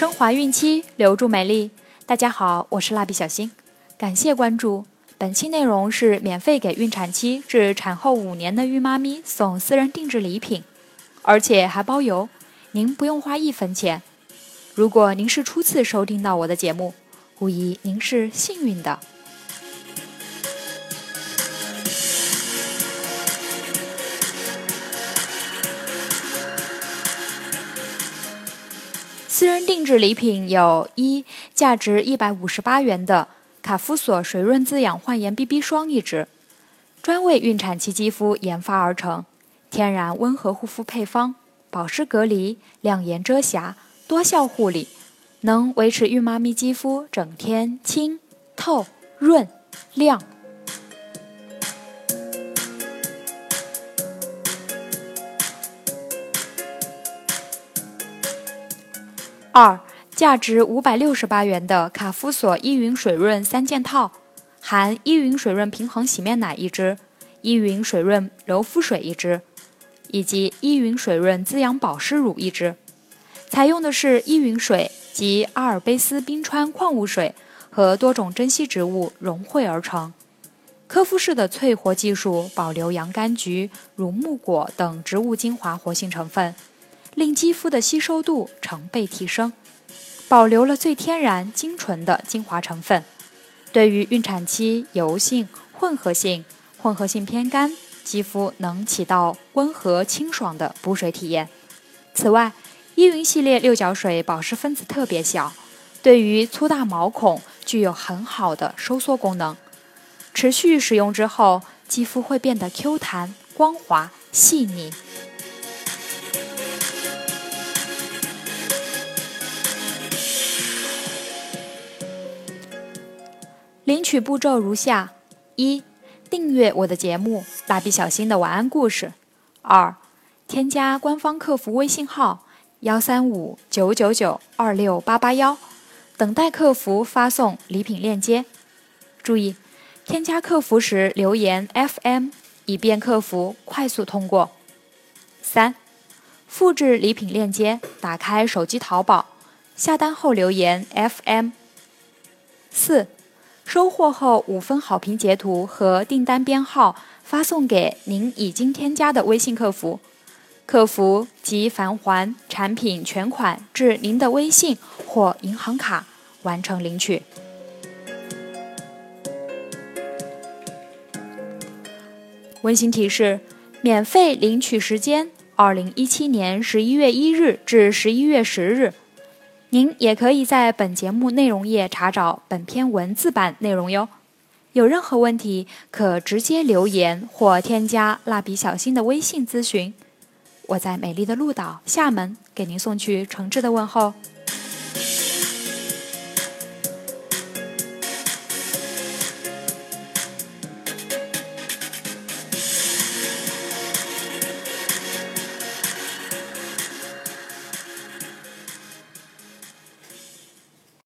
升华孕期，留住美丽。大家好，我是蜡笔小新，感谢关注。本期内容是免费给孕产期至产后五年的孕妈咪送私人定制礼品，而且还包邮，您不用花一分钱。如果您是初次收听到我的节目，无疑您是幸运的。私人定制礼品有一价值一百五十八元的卡夫索水润滋养焕颜 BB 霜一支，专为孕产期肌肤研发而成，天然温和护肤配方，保湿隔离、亮颜遮瑕、多效护理，能维持孕妈咪肌肤整天清透润亮。二，价值五百六十八元的卡夫索依云水润三件套，含依云水润平衡洗面奶一支，依云水润柔肤水一支，以及依云水润滋养保湿乳一支。采用的是依云水及阿尔卑斯冰川矿物水和多种珍稀植物融汇而成。科夫氏的淬活技术保留洋甘菊、乳木果等植物精华活性成分。令肌肤的吸收度成倍提升，保留了最天然、精纯的精华成分，对于孕产期油性、混合性、混合性偏干肌肤能起到温和清爽的补水体验。此外，依云系列六角水保湿分子特别小，对于粗大毛孔具有很好的收缩功能。持续使用之后，肌肤会变得 Q 弹、光滑、细腻。领取步骤如下：一、订阅我的节目《蜡笔小新的晚安故事》；二、添加官方客服微信号幺三五九九九二六八八幺，等待客服发送礼品链接。注意，添加客服时留言 FM，以便客服快速通过。三、复制礼品链接，打开手机淘宝，下单后留言 FM。四。收货后五分好评截图和订单编号发送给您已经添加的微信客服，客服即返还产品全款至您的微信或银行卡，完成领取。温馨提示：免费领取时间：二零一七年十一月一日至十一月十日。您也可以在本节目内容页查找本篇文字版内容哟。有任何问题，可直接留言或添加蜡笔小新的微信咨询。我在美丽的鹭岛厦门给您送去诚挚的问候。